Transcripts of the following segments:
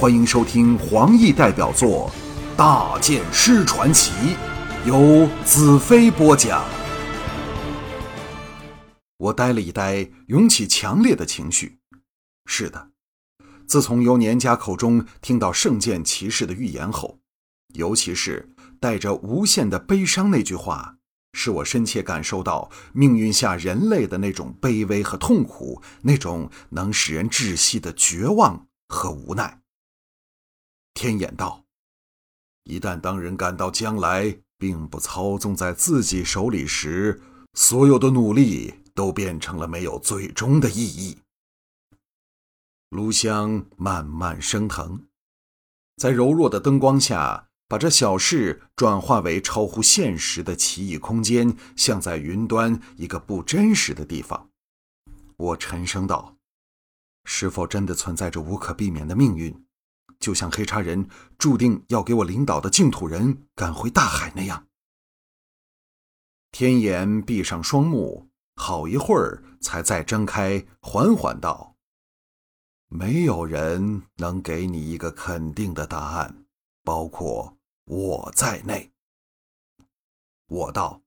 欢迎收听黄奕代表作《大剑师传奇》，由子飞播讲。我呆了一呆，涌起强烈的情绪。是的，自从由年家口中听到圣剑骑士的预言后，尤其是带着无限的悲伤那句话。使我深切感受到命运下人类的那种卑微和痛苦，那种能使人窒息的绝望和无奈。天眼道：“一旦当人感到将来并不操纵在自己手里时，所有的努力都变成了没有最终的意义。”炉香慢慢升腾，在柔弱的灯光下。把这小事转化为超乎现实的奇异空间，像在云端一个不真实的地方。我沉声道：“是否真的存在着无可避免的命运，就像黑茶人注定要给我领导的净土人赶回大海那样？”天眼闭上双目，好一会儿才再睁开，缓缓道：“没有人能给你一个肯定的答案，包括。”我在内，我道：“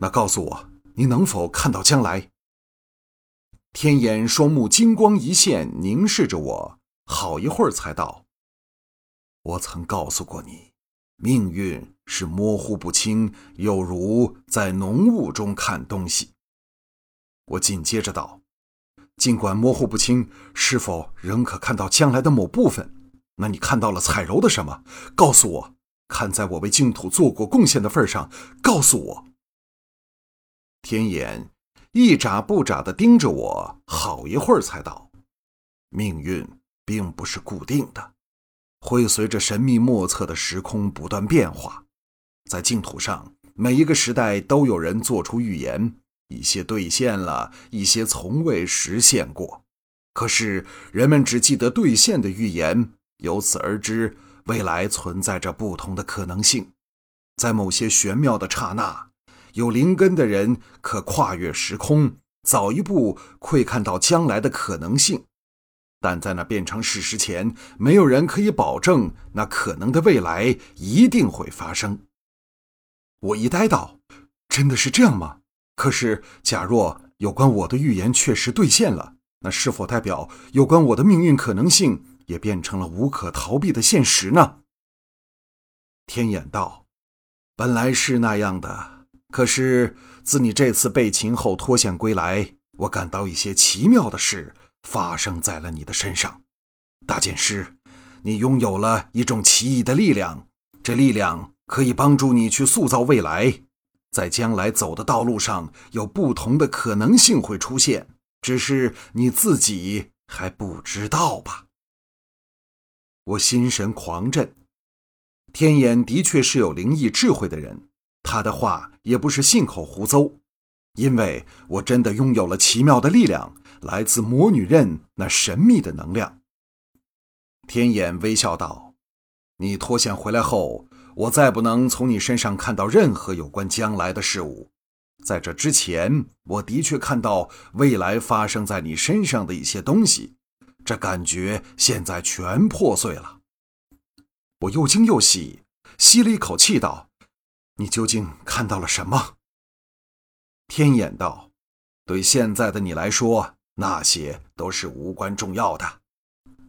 那告诉我，你能否看到将来？”天眼双目金光一现，凝视着我，好一会儿才道：“我曾告诉过你，命运是模糊不清，有如在浓雾中看东西。”我紧接着道：“尽管模糊不清，是否仍可看到将来的某部分？那你看到了彩柔的什么？告诉我。”看在我为净土做过贡献的份上，告诉我。天眼一眨不眨的盯着我，好一会儿才道：“命运并不是固定的，会随着神秘莫测的时空不断变化。在净土上，每一个时代都有人做出预言，一些兑现了，一些从未实现过。可是人们只记得兑现的预言，由此而知。”未来存在着不同的可能性，在某些玄妙的刹那，有灵根的人可跨越时空，早一步窥看到将来的可能性。但在那变成事实前，没有人可以保证那可能的未来一定会发生。我一呆道：“真的是这样吗？可是，假若有关我的预言确实兑现了，那是否代表有关我的命运可能性？”也变成了无可逃避的现实呢。天眼道：“本来是那样的，可是自你这次被擒后脱险归来，我感到一些奇妙的事发生在了你的身上。大剑师，你拥有了一种奇异的力量，这力量可以帮助你去塑造未来，在将来走的道路上有不同的可能性会出现，只是你自己还不知道吧。”我心神狂震，天眼的确是有灵异智慧的人，他的话也不是信口胡诌，因为我真的拥有了奇妙的力量，来自魔女刃那神秘的能量。天眼微笑道：“你脱险回来后，我再不能从你身上看到任何有关将来的事物，在这之前，我的确看到未来发生在你身上的一些东西。”这感觉现在全破碎了。我又惊又喜，吸了一口气道：“你究竟看到了什么？”天眼道：“对现在的你来说，那些都是无关重要的。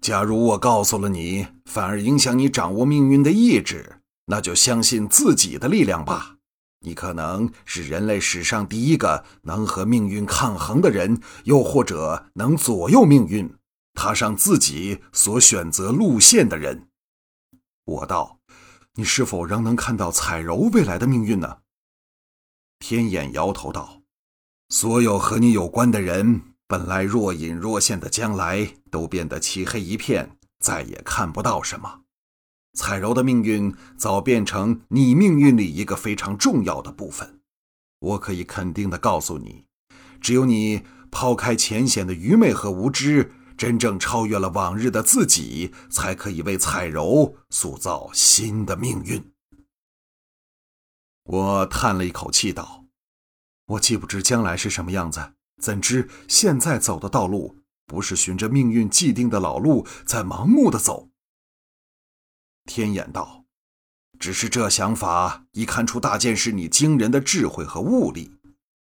假如我告诉了你，反而影响你掌握命运的意志，那就相信自己的力量吧。你可能是人类史上第一个能和命运抗衡的人，又或者能左右命运。”踏上自己所选择路线的人，我道：“你是否仍能看到彩柔未来的命运呢？”天眼摇头道：“所有和你有关的人，本来若隐若现的将来，都变得漆黑一片，再也看不到什么。彩柔的命运早变成你命运里一个非常重要的部分。我可以肯定的告诉你，只有你抛开浅显的愚昧和无知。”真正超越了往日的自己，才可以为彩柔塑造新的命运。我叹了一口气道：“我既不知将来是什么样子，怎知现在走的道路不是循着命运既定的老路在盲目的走？天眼道：“只是这想法已看出大剑是你惊人的智慧和悟力。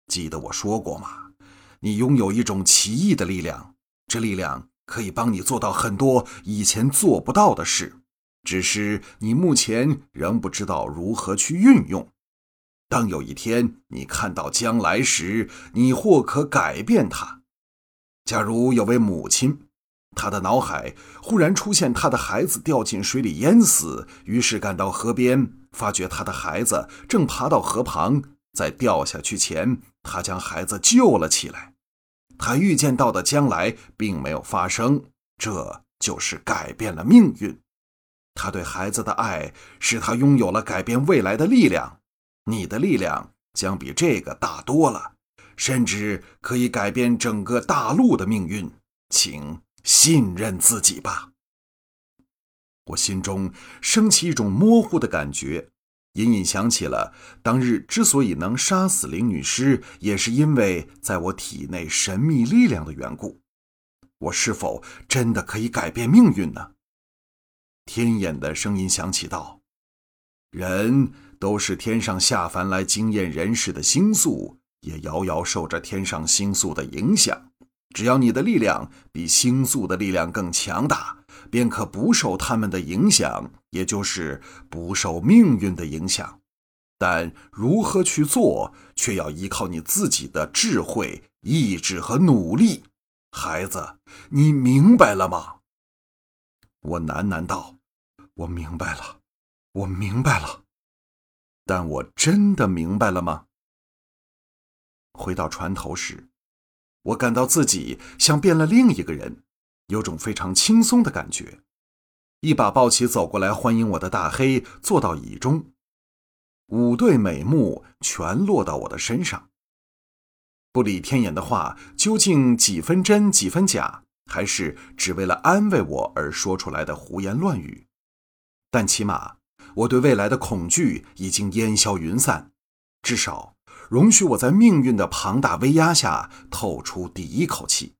记得我说过吗？你拥有一种奇异的力量，这力量可以帮你做到很多以前做不到的事。只是你目前仍不知道如何去运用。当有一天你看到将来时，你或可改变它。假如有位母亲。”她的脑海忽然出现她的孩子掉进水里淹死，于是赶到河边，发觉她的孩子正爬到河旁，在掉下去前，他将孩子救了起来。他预见到的将来并没有发生，这就是改变了命运。他对孩子的爱使他拥有了改变未来的力量。你的力量将比这个大多了，甚至可以改变整个大陆的命运。请。信任自己吧。我心中升起一种模糊的感觉，隐隐想起了当日之所以能杀死林女士，也是因为在我体内神秘力量的缘故。我是否真的可以改变命运呢？天眼的声音响起道：“人都是天上下凡来惊艳人世的星宿，也遥遥受着天上星宿的影响。”只要你的力量比星宿的力量更强大，便可不受他们的影响，也就是不受命运的影响。但如何去做，却要依靠你自己的智慧、意志和努力。孩子，你明白了吗？我喃喃道：“我明白了，我明白了。”但我真的明白了吗？回到船头时。我感到自己像变了另一个人，有种非常轻松的感觉。一把抱起走过来欢迎我的大黑，坐到椅中，五对美目全落到我的身上。不理天眼的话，究竟几分真几分假，还是只为了安慰我而说出来的胡言乱语？但起码我对未来的恐惧已经烟消云散，至少。容许我在命运的庞大威压下透出第一口气。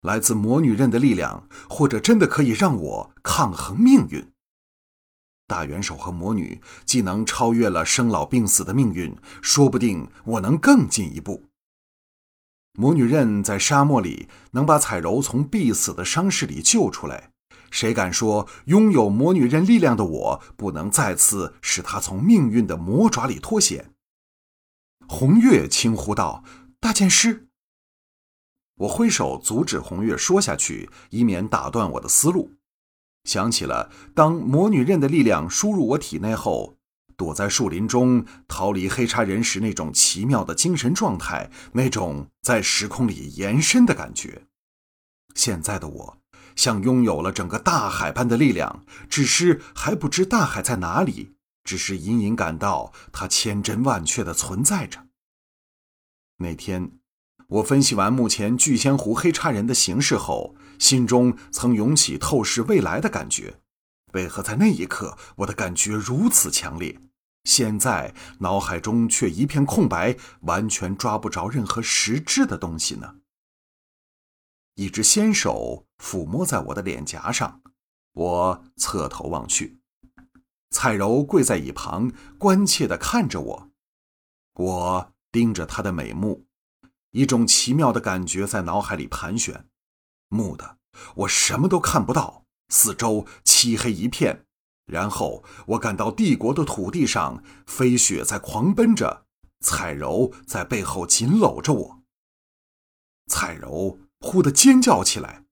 来自魔女刃的力量，或者真的可以让我抗衡命运。大元首和魔女既能超越了生老病死的命运，说不定我能更进一步。魔女刃在沙漠里能把彩柔从必死的伤势里救出来，谁敢说拥有魔女刃力量的我不能再次使她从命运的魔爪里脱险？红月轻呼道：“大剑师。”我挥手阻止红月说下去，以免打断我的思路。想起了当魔女刃的力量输入我体内后，躲在树林中逃离黑叉人时那种奇妙的精神状态，那种在时空里延伸的感觉。现在的我像拥有了整个大海般的力量，只是还不知大海在哪里。只是隐隐感到它千真万确的存在着。那天，我分析完目前聚仙湖黑叉人的形势后，心中曾涌起透视未来的感觉。为何在那一刻，我的感觉如此强烈？现在脑海中却一片空白，完全抓不着任何实质的东西呢？一只纤手抚摸在我的脸颊上，我侧头望去。彩柔跪在一旁，关切地看着我。我盯着她的美目，一种奇妙的感觉在脑海里盘旋。蓦地，我什么都看不到，四周漆黑一片。然后我感到帝国的土地上飞雪在狂奔着，彩柔在背后紧搂着我。彩柔忽地尖叫起来，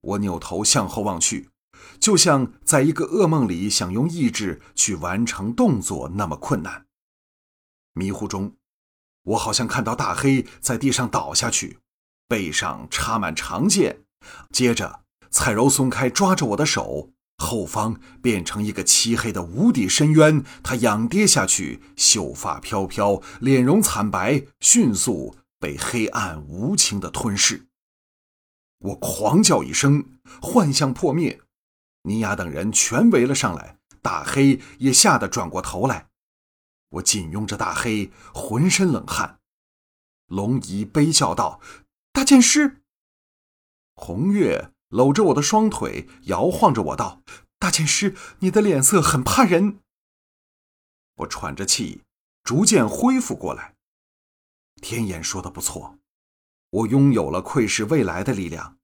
我扭头向后望去。就像在一个噩梦里，想用意志去完成动作那么困难。迷糊中，我好像看到大黑在地上倒下去，背上插满长剑。接着，彩柔松开抓着我的手，后方变成一个漆黑的无底深渊。她仰跌下去，秀发飘飘，脸容惨白，迅速被黑暗无情的吞噬。我狂叫一声，幻象破灭。尼亚等人全围了上来，大黑也吓得转过头来。我紧拥着大黑，浑身冷汗。龙姨悲叫道：“大剑师！”红月搂着我的双腿，摇晃着我道：“大剑师，你的脸色很怕人。我喘着气，逐渐恢复过来。天眼说的不错，我拥有了窥视未来的力量。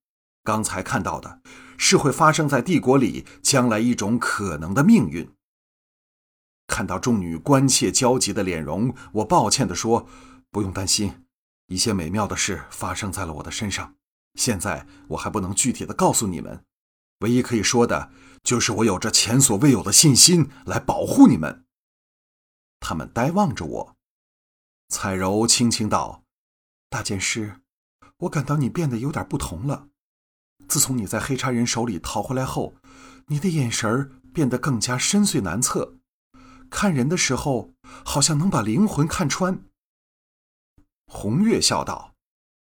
刚才看到的是会发生在帝国里将来一种可能的命运。看到众女关切焦急的脸容，我抱歉地说：“不用担心，一些美妙的事发生在了我的身上。现在我还不能具体的告诉你们，唯一可以说的就是我有着前所未有的信心来保护你们。”他们呆望着我。彩柔轻轻道：“大剑师，我感到你变得有点不同了。自从你在黑叉人手里逃回来后，你的眼神变得更加深邃难测，看人的时候好像能把灵魂看穿。”红月笑道：“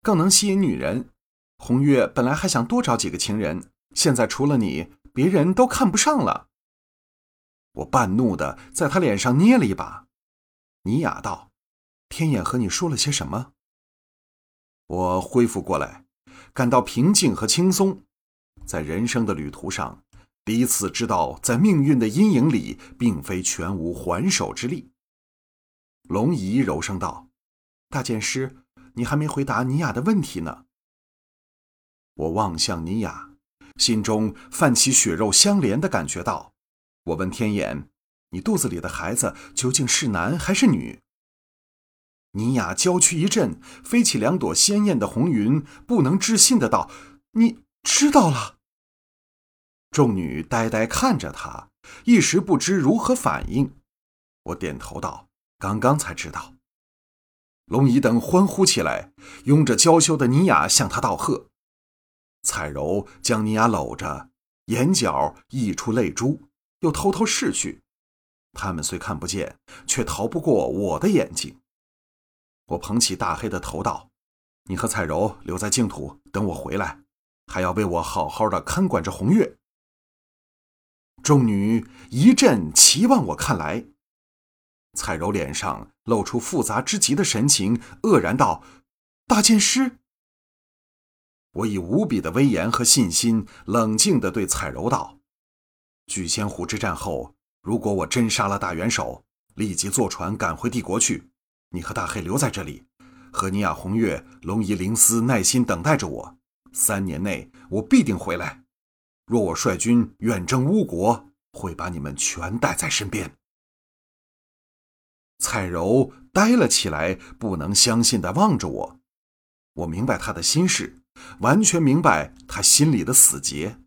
更能吸引女人。红月本来还想多找几个情人，现在除了你，别人都看不上了。”我半怒的在他脸上捏了一把。尼雅道。天眼和你说了些什么？我恢复过来，感到平静和轻松。在人生的旅途上，第一次知道，在命运的阴影里，并非全无还手之力。龙姨柔声道：“大剑师，你还没回答尼雅的问题呢。”我望向尼雅，心中泛起血肉相连的感觉道：“我问天眼，你肚子里的孩子究竟是男还是女？”尼雅娇躯一震，飞起两朵鲜艳的红云，不能置信的道：“你知道了？”众女呆呆看着他，一时不知如何反应。我点头道：“刚刚才知道。”龙姨等欢呼起来，拥着娇羞的尼雅向他道贺。彩柔将尼雅搂着，眼角溢出泪珠，又偷偷拭去。他们虽看不见，却逃不过我的眼睛。我捧起大黑的头道：“你和彩柔留在净土等我回来，还要为我好好的看管着红月。”众女一阵齐望我看来，彩柔脸上露出复杂之极的神情，愕然道：“大剑师。”我以无比的威严和信心，冷静地对彩柔道：“聚仙湖之战后，如果我真杀了大元首，立即坐船赶回帝国去。”你和大黑留在这里，和尼亚红月、龙仪灵思耐心等待着我。三年内，我必定回来。若我率军远征乌国，会把你们全带在身边。彩柔呆了起来，不能相信地望着我。我明白他的心事，完全明白他心里的死结。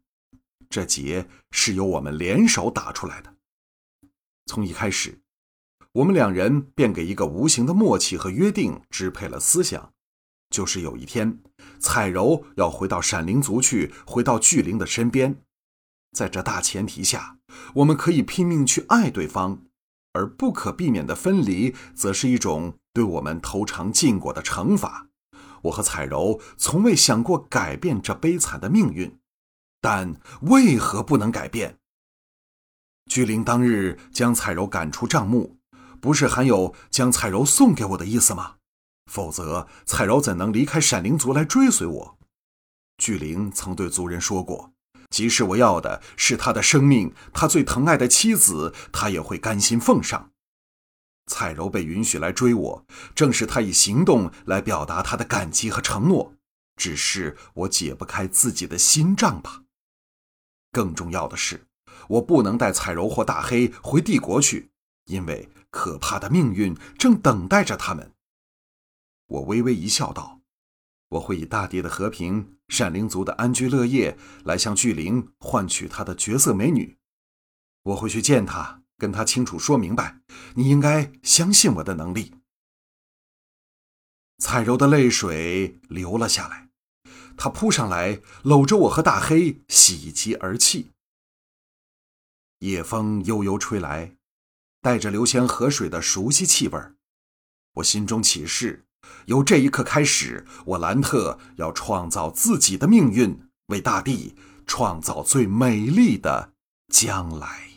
这结是由我们联手打出来的。从一开始。我们两人便给一个无形的默契和约定支配了思想，就是有一天，彩柔要回到闪灵族去，回到巨灵的身边。在这大前提下，我们可以拼命去爱对方，而不可避免的分离，则是一种对我们偷尝禁果的惩罚。我和彩柔从未想过改变这悲惨的命运，但为何不能改变？巨灵当日将彩柔赶出帐幕。不是还有将彩柔送给我的意思吗？否则彩柔怎能离开闪灵族来追随我？巨灵曾对族人说过，即使我要的是他的生命，他最疼爱的妻子，他也会甘心奉上。彩柔被允许来追我，正是他以行动来表达他的感激和承诺。只是我解不开自己的心账吧。更重要的是，我不能带彩柔或大黑回帝国去，因为。可怕的命运正等待着他们。我微微一笑，道：“我会以大地的和平、善灵族的安居乐业来向巨灵换取他的绝色美女。我会去见他，跟他清楚说明白。你应该相信我的能力。”彩柔的泪水流了下来，她扑上来搂着我和大黑，喜极而泣。夜风悠悠吹来。带着流仙河水的熟悉气味我心中起誓，由这一刻开始，我兰特要创造自己的命运，为大地创造最美丽的将来。